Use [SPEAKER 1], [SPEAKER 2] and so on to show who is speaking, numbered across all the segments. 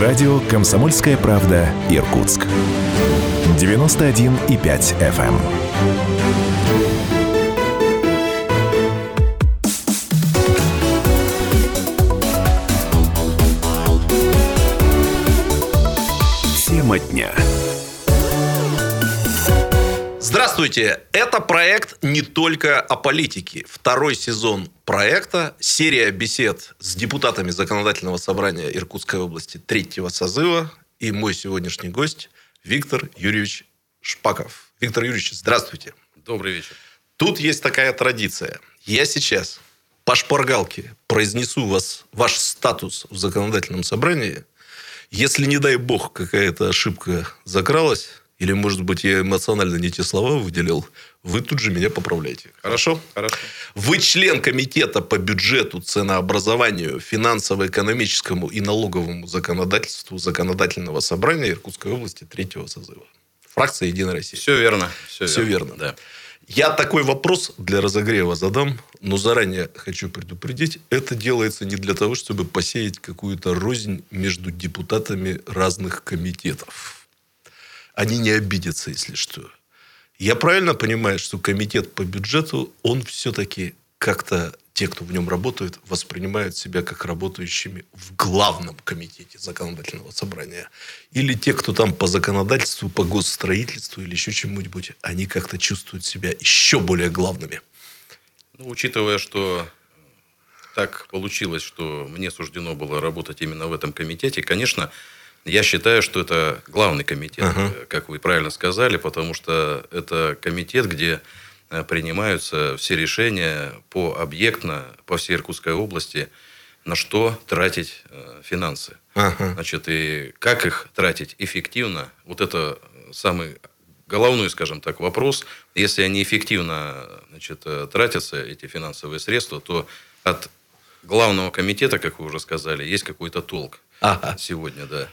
[SPEAKER 1] Радио «Комсомольская правда» Иркутск. 91,5 FM. Тема дня.
[SPEAKER 2] Здравствуйте! Это проект не только о политике. Второй сезон проекта, серия бесед с депутатами Законодательного собрания Иркутской области третьего созыва и мой сегодняшний гость Виктор Юрьевич Шпаков. Виктор Юрьевич, здравствуйте.
[SPEAKER 3] Добрый вечер.
[SPEAKER 2] Тут есть такая традиция. Я сейчас по шпаргалке произнесу вас, ваш статус в законодательном собрании. Если, не дай бог, какая-то ошибка закралась, или, может быть, я эмоционально не те слова выделил, вы тут же меня поправляете. Хорошо?
[SPEAKER 3] Хорошо.
[SPEAKER 2] Вы член комитета по бюджету, ценообразованию, финансово-экономическому и налоговому законодательству законодательного собрания Иркутской области третьего созыва. Фракция «Единая Россия».
[SPEAKER 3] Все верно. Все,
[SPEAKER 2] Все верно.
[SPEAKER 3] верно. Да.
[SPEAKER 2] Я такой вопрос для разогрева задам, но заранее хочу предупредить, это делается не для того, чтобы посеять какую-то рознь между депутатами разных комитетов. Они не обидятся, если что. Я правильно понимаю, что комитет по бюджету, он все-таки как-то те, кто в нем работает, воспринимают себя как работающими в главном комитете законодательного собрания. Или те, кто там по законодательству, по госстроительству или еще чему-нибудь, они как-то чувствуют себя еще более главными.
[SPEAKER 3] Ну, учитывая, что так получилось, что мне суждено было работать именно в этом комитете, конечно, я считаю, что это главный комитет, uh-huh. как вы правильно сказали, потому что это комитет, где э, принимаются все решения по объектно, по всей Иркутской области, на что тратить э, финансы. Uh-huh. Значит, и как их тратить эффективно, вот это самый головной, скажем так, вопрос. Если они эффективно значит, э, тратятся, эти финансовые средства, то от главного комитета, как вы уже сказали, есть какой-то толк ага. сегодня, да.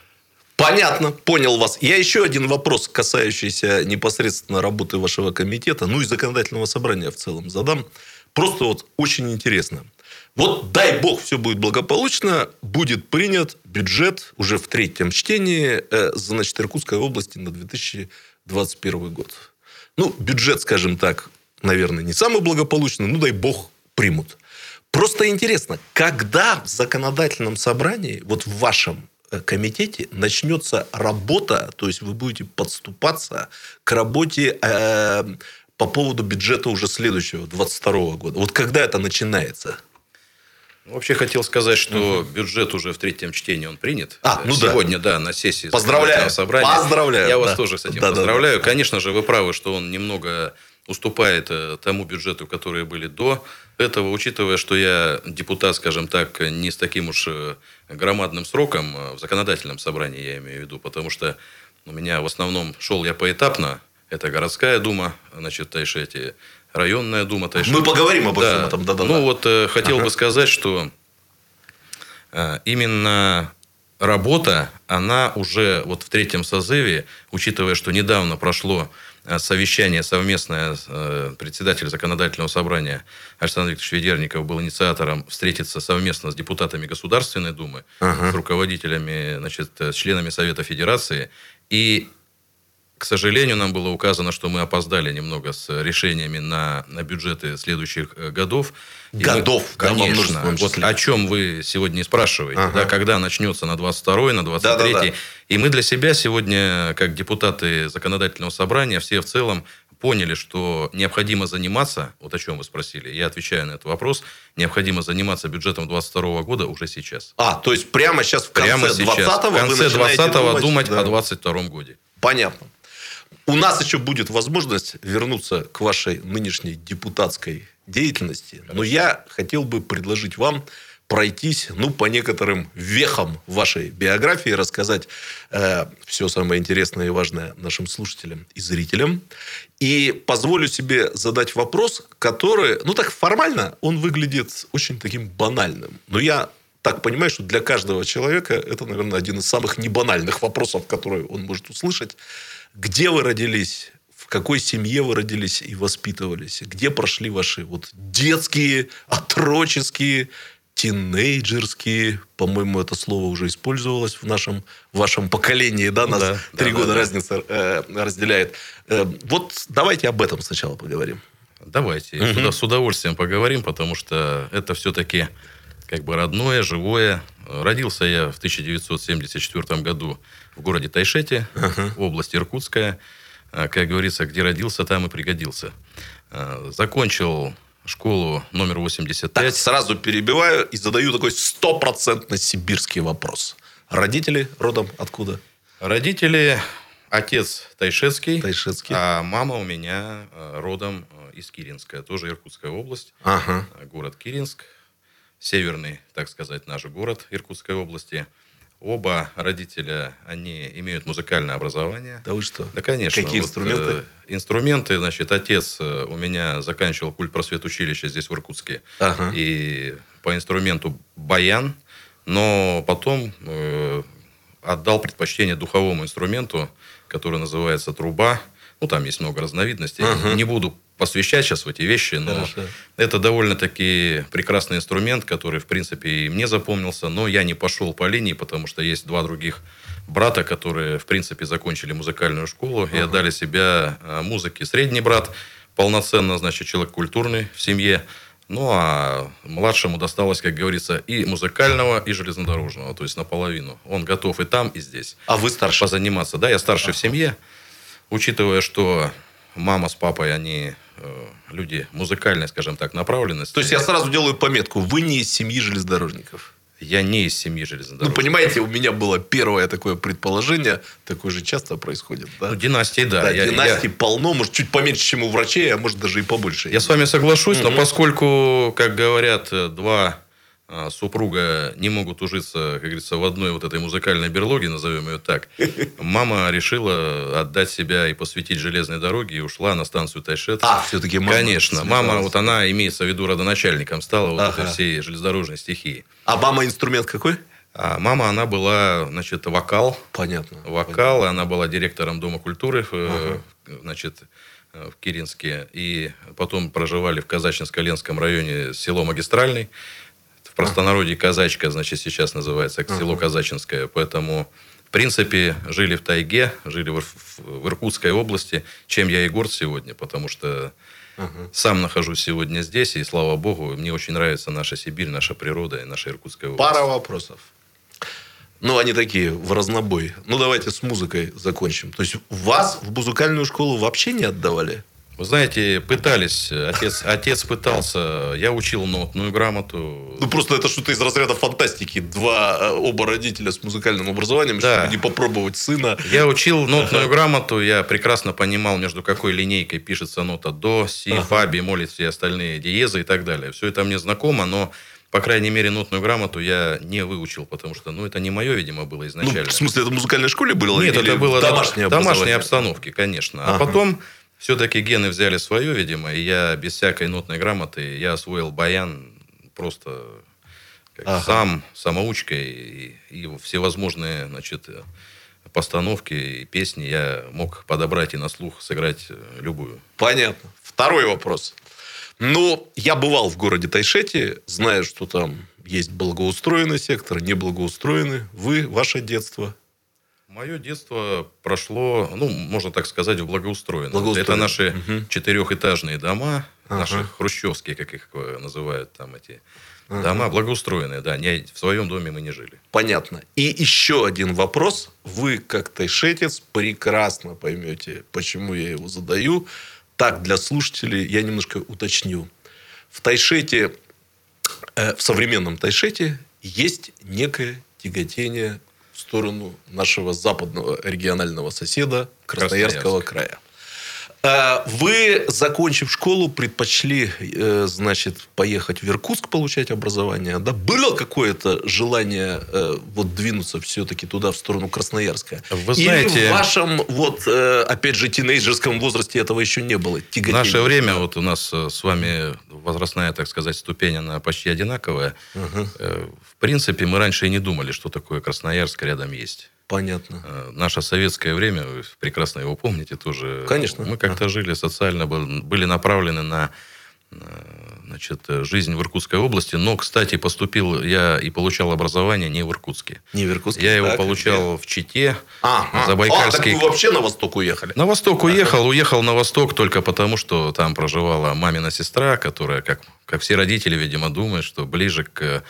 [SPEAKER 2] Понятно, понял вас. Я еще один вопрос, касающийся непосредственно работы вашего комитета, ну и законодательного собрания в целом задам. Просто вот очень интересно. Вот дай бог все будет благополучно, будет принят бюджет уже в третьем чтении, э, значит, Иркутской области на 2021 год. Ну, бюджет, скажем так, наверное, не самый благополучный, ну дай бог примут. Просто интересно, когда в законодательном собрании, вот в вашем комитете начнется работа, то есть вы будете подступаться к работе э, по поводу бюджета уже следующего, 22 года. Вот когда это начинается?
[SPEAKER 3] Вообще хотел сказать, что угу. бюджет уже в третьем чтении он принят.
[SPEAKER 2] А, ну
[SPEAKER 3] Сегодня,
[SPEAKER 2] да.
[SPEAKER 3] да, на сессии
[SPEAKER 2] Поздравляю.
[SPEAKER 3] собрания.
[SPEAKER 2] Поздравляю.
[SPEAKER 3] Я
[SPEAKER 2] да.
[SPEAKER 3] вас тоже с этим
[SPEAKER 2] да,
[SPEAKER 3] поздравляю.
[SPEAKER 2] Да, да.
[SPEAKER 3] Конечно же, вы правы, что он немного уступает э, тому бюджету, которые были до этого, учитывая, что я депутат, скажем так, не с таким уж э, громадным сроком э, в законодательном собрании, я имею в виду, потому что у меня в основном шел я поэтапно. Это городская дума, значит, дальше эти районная дума. Дальше...
[SPEAKER 2] Мы поговорим об да. этом. Да, да,
[SPEAKER 3] ну, вот э, хотел ага. бы сказать, что э, именно работа, она уже вот в третьем созыве, учитывая, что недавно прошло совещание совместное э, председатель законодательного собрания Александр Викторович Ведерников был инициатором встретиться совместно с депутатами Государственной Думы, ага. с руководителями, значит, с членами Совета Федерации. И к сожалению, нам было указано, что мы опоздали немного с решениями на, на бюджеты следующих э, годов.
[SPEAKER 2] Годов,
[SPEAKER 3] мы, конечно. Да, вот о чем вы сегодня и спрашиваете. Ага. Да, когда начнется на 22 на 23 да, да, да. И мы для себя сегодня, как депутаты законодательного собрания, все в целом поняли, что необходимо заниматься, вот о чем вы спросили, я отвечаю на этот вопрос, необходимо заниматься бюджетом 22 года уже сейчас.
[SPEAKER 2] А, то есть прямо сейчас в конце 20-го
[SPEAKER 3] В конце 20 думать, думать да. о 22 годе.
[SPEAKER 2] Понятно. У нас еще будет возможность вернуться к вашей нынешней депутатской деятельности. Хорошо. Но я хотел бы предложить вам пройтись, ну, по некоторым вехам вашей биографии, рассказать э, все самое интересное и важное нашим слушателям и зрителям. И позволю себе задать вопрос, который, ну, так формально, он выглядит очень таким банальным. Но я так понимаю, что для каждого человека это, наверное, один из самых небанальных вопросов, которые он может услышать. Где вы родились? В какой семье вы родились и воспитывались? Где прошли ваши вот детские, отроческие тинейджерские, по-моему, это слово уже использовалось в нашем в вашем поколении, да, нас
[SPEAKER 3] Да,
[SPEAKER 2] три
[SPEAKER 3] да,
[SPEAKER 2] года
[SPEAKER 3] да,
[SPEAKER 2] разница э, разделяет. Э, вот давайте об этом сначала поговорим.
[SPEAKER 3] Давайте туда с удовольствием поговорим, потому что это все-таки как бы родное, живое. Родился я в 1974 году в городе Тайшете, область Иркутская. А, Как говорится, где родился, там и пригодился. А, Закончил школу номер 85.
[SPEAKER 2] Так, сразу перебиваю и задаю такой стопроцентно сибирский вопрос. Родители родом откуда?
[SPEAKER 3] Родители, отец Тайшетский,
[SPEAKER 2] Тайшетский.
[SPEAKER 3] а мама у меня э, родом из Киринска, тоже Иркутская область,
[SPEAKER 2] Ага.
[SPEAKER 3] город Киринск, северный, так сказать, наш город Иркутской области. Оба родителя, они имеют музыкальное образование.
[SPEAKER 2] Да вы что?
[SPEAKER 3] Да, конечно.
[SPEAKER 2] Какие
[SPEAKER 3] Вот,
[SPEAKER 2] инструменты?
[SPEAKER 3] э, инструменты, значит, отец э, у меня заканчивал культ просвет училище здесь, в Иркутске.
[SPEAKER 2] Ага.
[SPEAKER 3] И по инструменту баян, но потом э, отдал предпочтение духовому инструменту, который называется труба. Ну, там есть много разновидностей.
[SPEAKER 2] Ага.
[SPEAKER 3] Не буду посвящать сейчас в эти вещи, но
[SPEAKER 2] Хорошо.
[SPEAKER 3] это довольно-таки прекрасный инструмент, который, в принципе, и мне запомнился, но я не пошел по линии, потому что есть два других брата, которые, в принципе, закончили музыкальную школу и отдали себя а, музыке. Средний брат полноценно, значит, человек культурный в семье. Ну, а младшему досталось, как говорится, и музыкального, и железнодорожного, то есть наполовину. Он готов и там, и здесь
[SPEAKER 2] А вы старше?
[SPEAKER 3] позаниматься. Да, я старший в семье, учитывая, что мама с папой, они э, люди музыкальной, скажем так, направленности.
[SPEAKER 2] То есть я сразу делаю пометку. Вы не из семьи железнодорожников.
[SPEAKER 3] Я не из семьи
[SPEAKER 2] Ну,
[SPEAKER 3] железнодорожников.
[SPEAKER 2] понимаете, у меня было первое такое предположение. Такое же часто происходит, да?
[SPEAKER 3] Ну, династии, да.
[SPEAKER 2] Да,
[SPEAKER 3] Я- я-
[SPEAKER 2] династий полно, может, чуть поменьше, чем у врачей, а может, даже и побольше.
[SPEAKER 3] Я с вами соглашусь, но поскольку, как говорят, э, два супруга не могут ужиться, как говорится, в одной вот этой музыкальной берлоге, назовем ее так, мама решила отдать себя и посвятить железной дороге и ушла на станцию Тайшет.
[SPEAKER 2] А, все-таки мама
[SPEAKER 3] Конечно. Мама, вот она, имеется в виду, родоначальником стала вот
[SPEAKER 2] Ага.
[SPEAKER 3] этой всей железнодорожной стихии.
[SPEAKER 2] А мама инструмент какой?
[SPEAKER 3] А мама, она была, значит, вокал,
[SPEAKER 2] Понятно.
[SPEAKER 3] вокал, она была директором Дома культуры, э, значит, э, в Киринске, и потом проживали в Казачинско-Ленском районе село Магистральный, в простонародье Казачка, значит, сейчас называется село Казачинское, поэтому, в принципе, жили в тайге, жили в, в Иркутской области, чем я и горд сегодня, потому что сам нахожусь сегодня здесь, и слава богу, мне очень нравится наша Сибирь, наша природа и наша Иркутская область.
[SPEAKER 2] Пара вопросов. Ну, они такие, в разнобой. Ну, давайте с музыкой закончим. То есть, вас в музыкальную школу вообще не отдавали?
[SPEAKER 3] Вы знаете, пытались, отец, отец пытался, я учил нотную грамоту.
[SPEAKER 2] Ну, просто это что-то из разряда фантастики. Два, э, оба родителя с музыкальным образованием,
[SPEAKER 3] Да.
[SPEAKER 2] чтобы не попробовать сына.
[SPEAKER 3] Я учил нотную грамоту, я прекрасно понимал, между какой линейкой пишется нота до, си, фа, бемоль все остальные диезы и так далее. Все это мне знакомо, но, по крайней мере, нотную грамоту я не выучил, потому что, ну, это не мое, видимо, было
[SPEAKER 2] Ну,
[SPEAKER 3] изначально.
[SPEAKER 2] в смысле, это в музыкальной школе было?
[SPEAKER 3] Нет,
[SPEAKER 2] или
[SPEAKER 3] это было
[SPEAKER 2] домашнее
[SPEAKER 3] домашней обстановке, конечно. А
[SPEAKER 2] Ага.
[SPEAKER 3] потом все-таки гены взяли свое, видимо, и я без всякой нотной грамоты, я освоил баян просто как
[SPEAKER 2] Ага.
[SPEAKER 3] сам, самоучкой, и, и всевозможные, значит, постановки и песни я мог подобрать и на слух сыграть э, любую.
[SPEAKER 2] Понятно. Второй вопрос. Ну, я бывал в городе Тайшете, знаю, что там есть благоустроенный сектор, неблагоустроенный. Вы, ваше детство.
[SPEAKER 3] Мое детство прошло, ну, можно так сказать, в благоустроенном.
[SPEAKER 2] Благоустроено.
[SPEAKER 3] Это наши
[SPEAKER 2] Мгм.
[SPEAKER 3] четырехэтажные дома,
[SPEAKER 2] Ага.
[SPEAKER 3] наши хрущевские, как их э, называют там эти дома, благоустроенные, да. Не, в своем доме мы не жили.
[SPEAKER 2] Понятно. И еще один вопрос. Вы, как тайшетец, прекрасно поймете, почему я его задаю. Так, для слушателей я немножко уточню. В Тайшете, э, в современном Тайшете есть некое тяготение сторону нашего западного регионального соседа Красноярского
[SPEAKER 3] Красноярск.
[SPEAKER 2] края. Э, Вы, закончив школу, предпочли, э, значит, поехать в Иркутск получать образование. Да? Было какое-то желание э, вот двинуться все-таки туда, в сторону Красноярска?
[SPEAKER 3] Вы
[SPEAKER 2] Или
[SPEAKER 3] знаете-
[SPEAKER 2] в вашем, вот, э, опять же, тинейджерском возрасте этого еще не было?
[SPEAKER 3] В наше время, вот у нас с вами возрастная, так сказать, ступень, она почти одинаковая. Э, В принципе, мы раньше и не думали, что такое Красноярск рядом есть.
[SPEAKER 2] Понятно.
[SPEAKER 3] Э, Наше советское время, вы прекрасно его помните тоже.
[SPEAKER 2] Конечно.
[SPEAKER 3] Мы как-то жили социально, был- были направлены на значит, жизнь в Иркутской области. Но, кстати, поступил я и получал образование не в Иркутске.
[SPEAKER 2] Не в Иркутске?
[SPEAKER 3] Я его
[SPEAKER 2] Так,
[SPEAKER 3] получал в Чите,
[SPEAKER 2] А, а,
[SPEAKER 3] Забайкальский.
[SPEAKER 2] а, так вы вообще на восток уехали?
[SPEAKER 3] На восток уехал, уехал на восток только потому, что там проживала мамина сестра, которая, как, как все родители, видимо, думают, что ближе к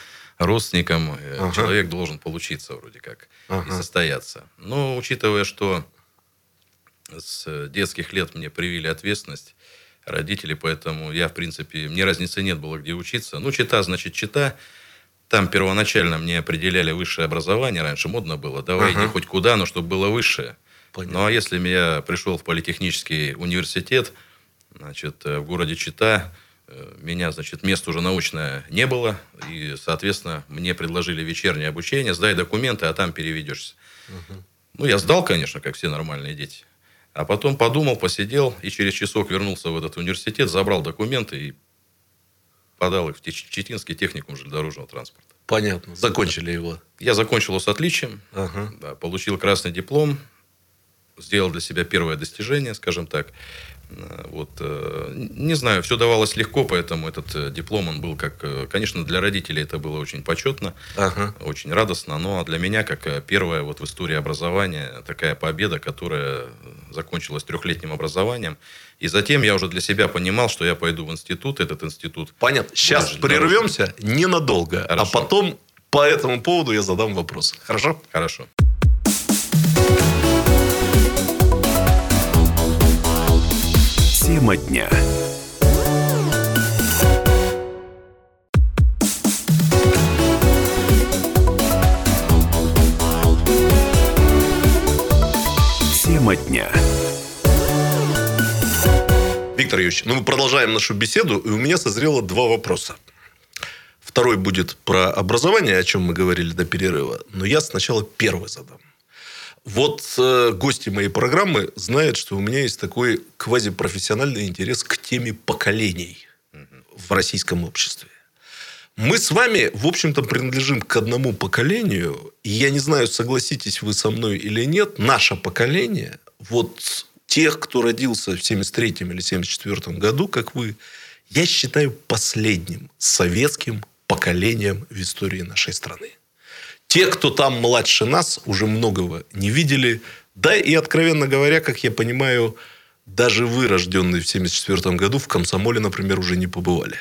[SPEAKER 3] родственникам э,
[SPEAKER 2] Ага.
[SPEAKER 3] человек должен получиться вроде как и
[SPEAKER 2] Ага.
[SPEAKER 3] состояться. Но учитывая, что с детских лет мне привили ответственность родители, поэтому я, в принципе, мне разницы нет было, где учиться. Ну, чита, значит, чита. Там первоначально мне определяли высшее образование. Раньше модно было. Давай
[SPEAKER 2] Ага.
[SPEAKER 3] иди хоть куда, но чтобы было высшее.
[SPEAKER 2] Понятно.
[SPEAKER 3] Ну, а если я пришел в политехнический университет, значит, э, в городе Чита, меня, значит, мест уже научное не было, и, соответственно, мне предложили вечернее обучение, сдай документы, а там переведешься. Ну, я сдал, конечно, как все нормальные дети. А потом подумал, посидел, и через часок вернулся в этот университет, забрал документы и подал их в Читинский техникум железнодорожного транспорта.
[SPEAKER 2] Понятно. Закончили его.
[SPEAKER 3] Я закончил его с отличием,
[SPEAKER 2] Ага.
[SPEAKER 3] да, получил красный диплом, сделал для себя первое достижение, скажем так. Э, Вот, э, не знаю, все давалось легко, поэтому этот э, диплом, он был как, конечно, для родителей это было очень почетно,
[SPEAKER 2] Ага.
[SPEAKER 3] очень радостно, но для меня, как первая вот в истории образования, такая победа, которая закончилась трехлетним образованием. И затем я уже для себя понимал, что я пойду в институт, этот институт
[SPEAKER 2] Понятно. Сейчас прервемся ненадолго, а
[SPEAKER 3] Хорошо.
[SPEAKER 2] потом по этому поводу я задам вопрос. Хорошо?
[SPEAKER 3] Хорошо.
[SPEAKER 1] Тема дня. Тема дня.
[SPEAKER 2] Виктор Юрьевич, ну мы продолжаем нашу беседу, и у меня созрело два вопроса. Второй будет про образование, о чем мы говорили до перерыва, но я сначала первый задам. Вот э, гости моей программы знают, что у меня есть такой квазипрофессиональный интерес к теме поколений в российском обществе. Мы с вами, в общем-то, принадлежим к одному поколению. И я не знаю, согласитесь вы со мной или нет, наше поколение, вот тех, кто родился в 73-м или 74-м году, как вы, я считаю последним советским поколением в истории нашей страны. Те, кто там младше нас, уже многого не видели. Да и, откровенно говоря, как я понимаю, даже вы, рожденные в 74 году, в комсомоле, например, уже не побывали.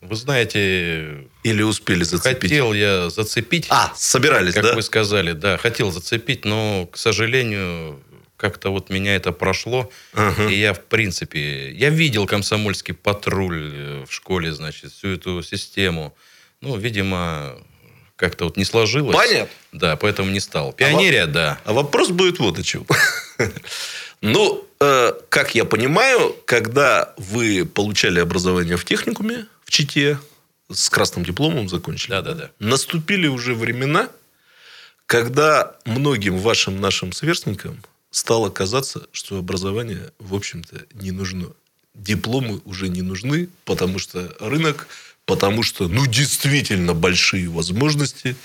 [SPEAKER 3] Вы знаете,
[SPEAKER 2] Или успели зацепить?
[SPEAKER 3] хотел я зацепить,
[SPEAKER 2] А, собирались,
[SPEAKER 3] как
[SPEAKER 2] да?
[SPEAKER 3] вы сказали, да, хотел зацепить, но, к сожалению, как-то вот меня это прошло.
[SPEAKER 2] Ага.
[SPEAKER 3] И я, в принципе, я видел комсомольский патруль э, в школе, значит, всю эту систему. Ну, видимо, как-то вот не сложилось.
[SPEAKER 2] Понятно.
[SPEAKER 3] Да, поэтому не стал. Пионерия, да.
[SPEAKER 2] А вопрос будет вот о чем. Ну, э, как я понимаю, когда вы получали образование в техникуме в Чите, с красным дипломом закончили,
[SPEAKER 3] Да-да-да.
[SPEAKER 2] наступили уже времена, когда многим вашим нашим сверстникам стало казаться, что образование, в общем-то, не нужно. Дипломы уже не нужны, потому что рынок, потому что, ну, действительно большие возможности,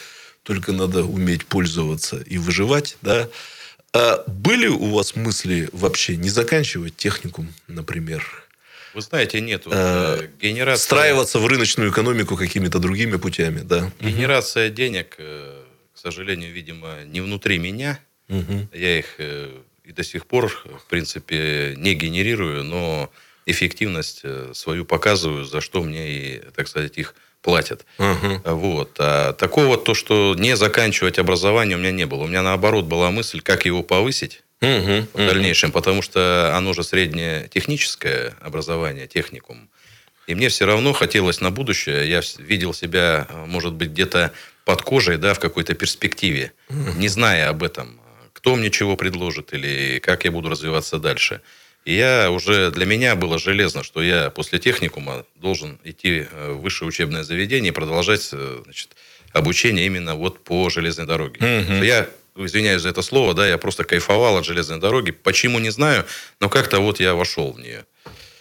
[SPEAKER 2] только надо уметь пользоваться и выживать, да. А были у вас мысли вообще не заканчивать техникум, например,
[SPEAKER 3] Вы знаете, нет. вот,
[SPEAKER 2] Э,
[SPEAKER 3] э, генерация,
[SPEAKER 2] встраиваться в рыночную экономику какими-то другими путями, да?
[SPEAKER 3] генерация денег, э, к сожалению, видимо, не внутри меня.
[SPEAKER 2] Мгм.
[SPEAKER 3] Я их э, и до сих пор, в принципе, не генерирую, но эффективность э, свою показываю, за что мне и, так сказать, их платят.
[SPEAKER 2] Ага.
[SPEAKER 3] Вот. А такого, то, что не заканчивать образование, у меня не было. У меня, наоборот, была мысль, как его повысить
[SPEAKER 2] Мгм.
[SPEAKER 3] в дальнейшем, потому что оно же среднее техническое образование, техникум. И мне все равно хотелось на будущее, я видел себя, э, может быть, где-то под кожей, да, в какой-то перспективе, не зная об этом, кто мне чего предложит или как я буду развиваться дальше. И я уже, для меня было железно, что я после техникума должен идти э, в высшее учебное заведение и продолжать э, значит, обучение именно вот по железной дороге.
[SPEAKER 2] Мгм.
[SPEAKER 3] Я извиняюсь за это слово, да, я просто кайфовал от железной дороги. Почему, не знаю, но как-то вот я вошел в нее.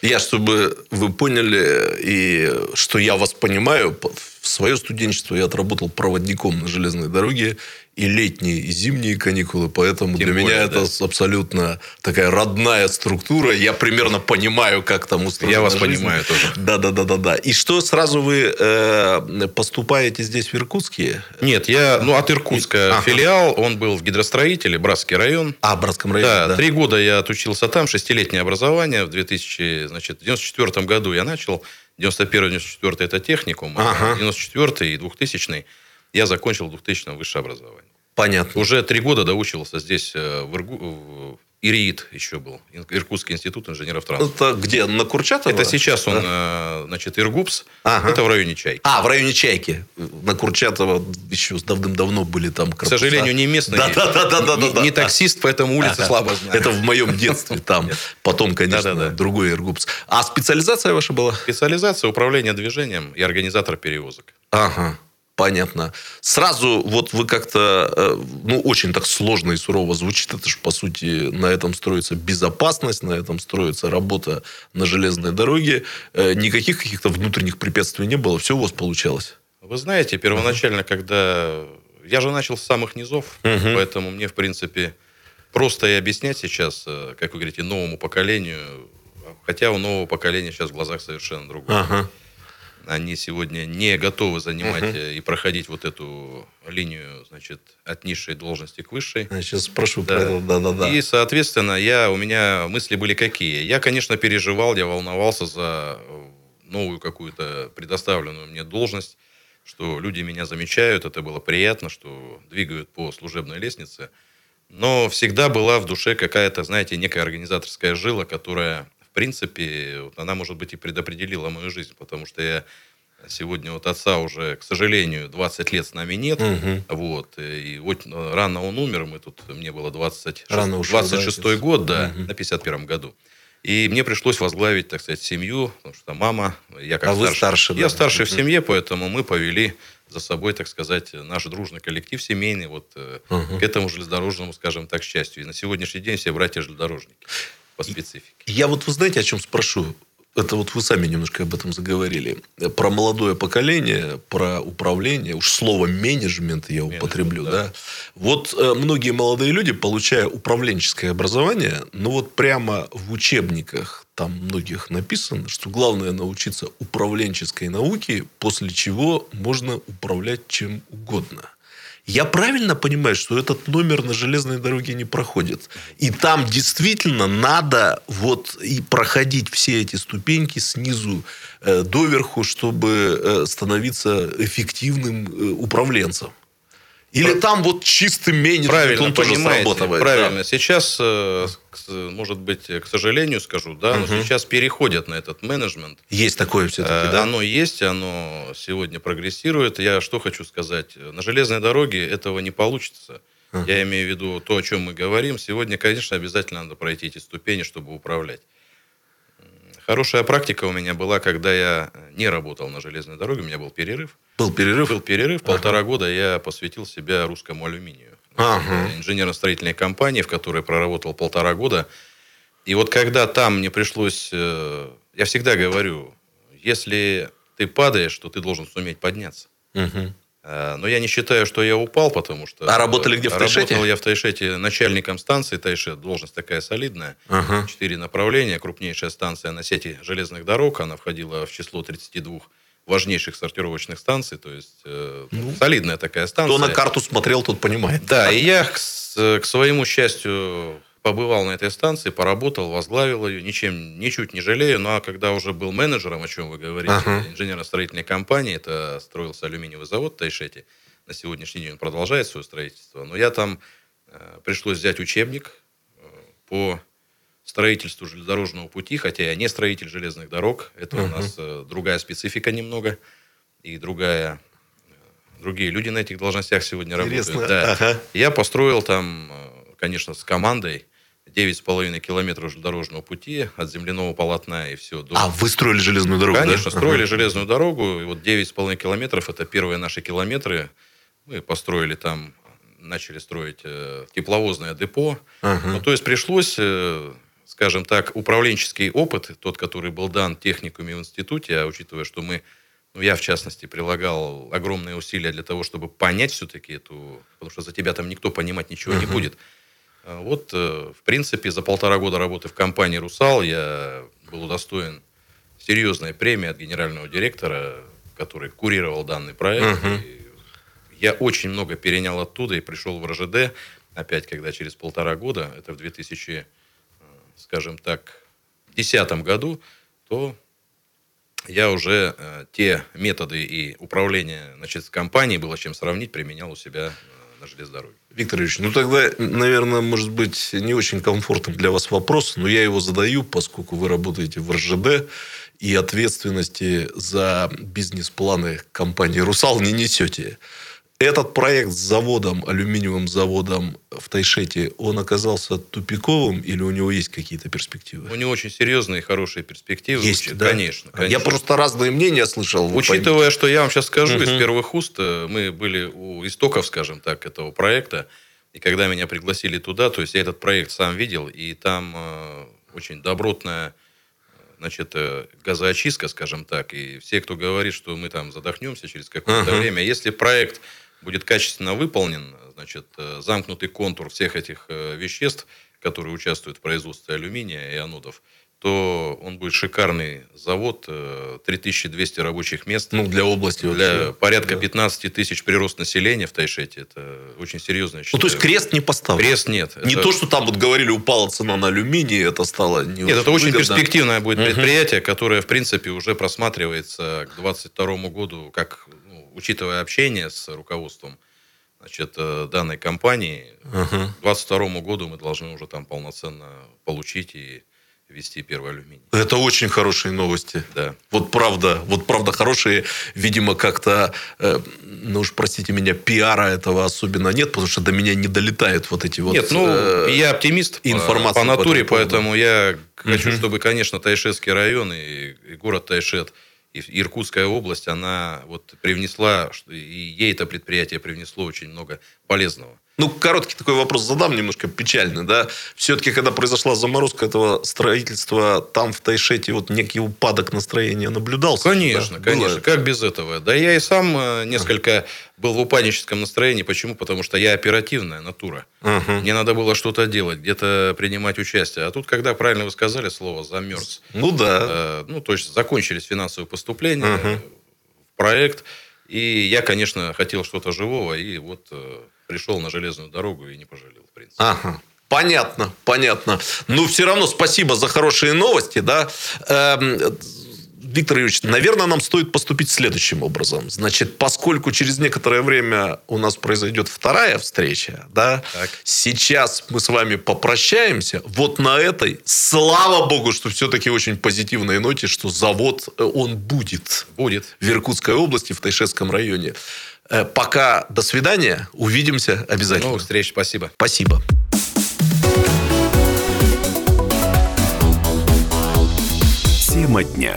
[SPEAKER 2] Я, чтобы вы поняли, и что я вас понимаю, в свое студенчество я отработал проводником на железной дороге и летние, и зимние каникулы, поэтому
[SPEAKER 3] Тем
[SPEAKER 2] для
[SPEAKER 3] более,
[SPEAKER 2] меня
[SPEAKER 3] да.
[SPEAKER 2] это абсолютно такая родная структура. Я примерно понимаю, как там устроена
[SPEAKER 3] Я вас
[SPEAKER 2] жизнь.
[SPEAKER 3] понимаю тоже.
[SPEAKER 2] Да, да, да, да, да. И что сразу вы э, поступаете здесь в Иркутске?
[SPEAKER 3] Нет, я, ну, от Иркутска
[SPEAKER 2] Ага.
[SPEAKER 3] филиал, он был в гидростроителе, Братский район.
[SPEAKER 2] А, в Братском районе,
[SPEAKER 3] Да,
[SPEAKER 2] да.
[SPEAKER 3] три года я отучился там, шестилетнее образование. В 2000, значит, в 94 году я начал. 91-94 это техникум,
[SPEAKER 2] Ага.
[SPEAKER 3] а 94 и 2000 я закончил в 2000 высшее образование.
[SPEAKER 2] Понятно.
[SPEAKER 3] Уже три года доучивался здесь, э, в, Иргу- ИРИИТ еще был, Иркутский институт инженеров транспорта.
[SPEAKER 2] Это где? На Курчатова?
[SPEAKER 3] Это сейчас он,
[SPEAKER 2] Да.
[SPEAKER 3] э, значит, Иргупс,
[SPEAKER 2] Ага.
[SPEAKER 3] это в районе Чайки.
[SPEAKER 2] А, в районе Чайки. На Курчатова еще с давным-давно были там
[SPEAKER 3] К сожалению, не местный,
[SPEAKER 2] Да, да, да, да, да,
[SPEAKER 3] не,
[SPEAKER 2] да.
[SPEAKER 3] не таксист, поэтому улицы
[SPEAKER 2] Ага.
[SPEAKER 3] слабо знаю.
[SPEAKER 2] Это в моем детстве там. Потом, конечно, другой Иргупс. А специализация ваша была?
[SPEAKER 3] Специализация управления движением и организатор перевозок.
[SPEAKER 2] Ага. Понятно. Сразу вот вы как-то, э, ну, очень так сложно и сурово звучит. Это же, по сути, на этом строится безопасность, на этом строится работа на железной дороге. Э, Никаких каких-то внутренних препятствий не было. Все у вас получалось.
[SPEAKER 3] Вы знаете, первоначально, когда... Я же начал с самых низов,
[SPEAKER 2] Мгм.
[SPEAKER 3] поэтому мне, в принципе, просто и объяснять сейчас, э, как вы говорите, новому поколению, хотя у нового поколения сейчас в глазах совершенно другое.
[SPEAKER 2] Ага.
[SPEAKER 3] Они сегодня не готовы занимать э, и проходить вот эту линию, значит, от низшей должности к высшей.
[SPEAKER 2] Я сейчас спрошу
[SPEAKER 3] Да.
[SPEAKER 2] про это. Да-да-да.
[SPEAKER 3] И, соответственно, я, у меня мысли были какие? Я, конечно, переживал, я волновался за э, новую какую-то предоставленную мне должность, что люди меня замечают, это было приятно, что двигают по служебной лестнице. Но всегда была в душе какая-то, знаете, некая организаторская жила, которая, принципе, вот она, может быть, и предопределила мою жизнь, потому что я сегодня вот отца уже, к сожалению, 20 лет с нами нет.
[SPEAKER 2] Мгм.
[SPEAKER 3] Вот. И вот э, рано он умер, мы тут, мне было 26,
[SPEAKER 2] Рано ушел, да,
[SPEAKER 3] 26
[SPEAKER 2] отец?
[SPEAKER 3] год, да,
[SPEAKER 2] Мгм.
[SPEAKER 3] на 51 году. И мне пришлось возглавить, так сказать, семью, потому что мама, я как
[SPEAKER 2] А вы старше,
[SPEAKER 3] Я
[SPEAKER 2] да?
[SPEAKER 3] старший в семье, поэтому мы повели за собой, так сказать, наш дружный коллектив семейный вот
[SPEAKER 2] Мгм.
[SPEAKER 3] к этому железнодорожному, скажем так, счастью. И на сегодняшний день все братья железнодорожники по специфике.
[SPEAKER 2] Я вот, вы знаете, о чем спрошу? Это вот вы сами немножко об этом заговорили. Про молодое поколение, про управление. Уж слово менеджмент я употреблю.
[SPEAKER 3] да.
[SPEAKER 2] Да. Вот э, многие молодые люди, получая управленческое образование, ну вот прямо в учебниках там многих написано, что главное научиться управленческой науке, после чего можно управлять чем угодно. Я правильно понимаю, что этот номер на железной дороге не проходит? И там действительно надо вот и проходить все эти ступеньки снизу э, доверху, чтобы э, становиться эффективным э, управленцем? Или там вот чистый менеджмент,
[SPEAKER 3] Правильно,
[SPEAKER 2] он тоже срабатывает?
[SPEAKER 3] Правильно.
[SPEAKER 2] да?
[SPEAKER 3] Сейчас, э, может быть, к сожалению скажу, да, но
[SPEAKER 2] Мгм.
[SPEAKER 3] сейчас переходят на этот менеджмент.
[SPEAKER 2] Есть такое все-таки,
[SPEAKER 3] Э,
[SPEAKER 2] да?
[SPEAKER 3] Оно есть, оно сегодня прогрессирует. Я что хочу сказать. На железной дороге этого не получится.
[SPEAKER 2] Ага.
[SPEAKER 3] Я имею в виду то, о чем мы говорим. Сегодня, конечно, обязательно надо пройти эти ступени, чтобы управлять. Хорошая практика у меня была, когда я не работал на железной дороге, у меня был перерыв.
[SPEAKER 2] Был перерыв?
[SPEAKER 3] Был перерыв, полтора года я посвятил себя русскому алюминию.
[SPEAKER 2] Ага.
[SPEAKER 3] Инженерно-строительной компании, в которой проработал полтора года. И вот когда там мне пришлось... э, Я всегда говорю, если ты падаешь, то ты должен суметь подняться.
[SPEAKER 2] Мгм.
[SPEAKER 3] Э, Но я не считаю, что я упал, потому что...
[SPEAKER 2] А работали где, в Тайшете?
[SPEAKER 3] Работал я в Тайшете начальником станции Тайшет. Должность такая солидная.
[SPEAKER 2] Ага.
[SPEAKER 3] Четыре направления. Крупнейшая станция на сети железных дорог. Она входила в число 32 важнейших сортировочных станций. То есть э, солидная такая станция.
[SPEAKER 2] Кто на карту смотрел, тот понимает.
[SPEAKER 3] Да, и я, к, к своему счастью, побывал на этой станции, поработал, возглавил ее, ничем, ничуть не жалею. Ну, а когда уже был менеджером, о чем вы говорите,
[SPEAKER 2] Ага.
[SPEAKER 3] инженерно-строительной компании, это строился алюминиевый завод в Тайшете. На сегодняшний день он продолжает свое строительство. Но я там э, пришлось взять учебник э, по строительству железнодорожного пути, хотя я не строитель железных дорог. Это у
[SPEAKER 2] Мгм.
[SPEAKER 3] нас э, другая специфика немного и другая, э, другие люди на этих должностях сегодня
[SPEAKER 2] Интересно.
[SPEAKER 3] работают. Да.
[SPEAKER 2] Ага.
[SPEAKER 3] Я построил там, э, конечно, с командой 9,5 километров железнодорожного пути от земляного полотна и все. До...
[SPEAKER 2] А, вы строили железную дорогу, да?
[SPEAKER 3] Конечно, строили
[SPEAKER 2] Ага.
[SPEAKER 3] железную дорогу. И вот 9,5 километров – это первые наши километры. Мы построили там, начали строить э, тепловозное депо.
[SPEAKER 2] Ага.
[SPEAKER 3] Ну, то есть пришлось, э, скажем так, управленческий опыт, тот, который был дан техникуме в институте, а учитывая, что мы ну, я, в частности, прилагал огромные усилия для того, чтобы понять все-таки эту... Потому что за тебя там никто понимать ничего uh-huh. не будет. А вот, э, в принципе, за полтора года работы в компании «Русал» я был удостоен серьезной премии от генерального директора, который курировал данный проект. Uh-huh. Я очень много перенял оттуда и пришел в РЖД, опять, когда через полтора года, это в 2000, э, скажем так, 2010 году, то я уже э, те методы и управления значит, компанией было чем сравнить, применял у себя э, на железнодороге.
[SPEAKER 2] Виктор Ильич, ну тогда, наверное, может быть, не очень комфортным для вас вопрос, но я его задаю, поскольку вы работаете в РЖД и ответственности за бизнес-планы компании «Русал» не несете. Этот проект с заводом, алюминиевым заводом в Тайшете, он оказался тупиковым или у него есть какие-то перспективы?
[SPEAKER 3] У него очень серьезные и хорошие перспективы.
[SPEAKER 2] Есть, да?
[SPEAKER 3] Конечно, конечно.
[SPEAKER 2] Я просто разные мнения слышал.
[SPEAKER 3] Учитывая, поймите. что я вам сейчас скажу угу. из первых уст, э, мы были у истоков, скажем так, этого проекта. И когда меня пригласили туда, то есть я этот проект сам видел, и там э, очень добротная значит, э, газоочистка, скажем так, и все, кто говорит, что мы там задохнемся через какое-то uh-huh. время, если проект будет качественно выполнен, значит, э, замкнутый контур всех этих э, веществ, которые участвуют в производстве алюминия и анодов, то он будет шикарный завод, 3200 э, рабочих мест.
[SPEAKER 2] Ну, для области
[SPEAKER 3] Для вообще. порядка да. 15 тысяч прирост населения в Тайшете. Это очень серьезно.
[SPEAKER 2] Ну, то есть крест не поставлен?
[SPEAKER 3] Крест нет.
[SPEAKER 2] Не это... то, что там вот говорили, упала цена на алюминий, это стало не
[SPEAKER 3] Нет, это очень перспективное будет предприятие, которое, в принципе, уже просматривается к 2022 году, как учитывая общение с руководством значит, э, данной компании, uh-huh. к 2022 году мы должны уже там полноценно получить и вести первый алюминий.
[SPEAKER 2] Это очень хорошие новости.
[SPEAKER 3] Да.
[SPEAKER 2] Вот правда, вот правда хорошие. Видимо, как-то, э, ну уж простите меня, пиара этого особенно нет, потому что до меня не долетают вот эти вот...
[SPEAKER 3] Нет, ну, э, я оптимист информация по, по натуре, по поэтому я хочу, угу. чтобы, конечно, Тайшетский район и, и город Тайшет – Иркутская область, она вот привнесла, и ей это предприятие привнесло очень много полезного.
[SPEAKER 2] Ну, короткий такой вопрос задам, немножко печальный, да. Все-таки, когда произошла заморозка этого строительства, там в Тайшете вот некий упадок настроения наблюдался?
[SPEAKER 3] Конечно, да? конечно. Было... Как без этого? Да я и сам э, несколько был в упадническом настроении. Почему? Потому что я оперативная натура. Угу. Мне надо было что-то делать, где-то принимать участие. А тут, когда, правильно вы сказали слово, замерз.
[SPEAKER 2] Ну, да.
[SPEAKER 3] Э, ну, то есть, закончились финансовые поступления угу. в проект. И я, конечно, хотел что-то живого. И вот... Э, пришел на железную дорогу и не пожалел, в принципе.
[SPEAKER 2] Ага. Понятно, понятно. Но все равно спасибо за хорошие новости, да. Эм, Виктор Юрьевич, наверное, нам стоит поступить следующим образом. Значит, поскольку через некоторое время у нас произойдет вторая встреча, да, так. сейчас мы с вами попрощаемся. Вот на этой, слава богу, что все-таки очень позитивной ноте, что завод, э, он будет.
[SPEAKER 3] Будет.
[SPEAKER 2] В Иркутской области, в Тайшетском районе. Э, пока до свидания. Увидимся обязательно. До
[SPEAKER 3] новых встреч. Спасибо.
[SPEAKER 2] Спасибо.
[SPEAKER 1] Тема дня.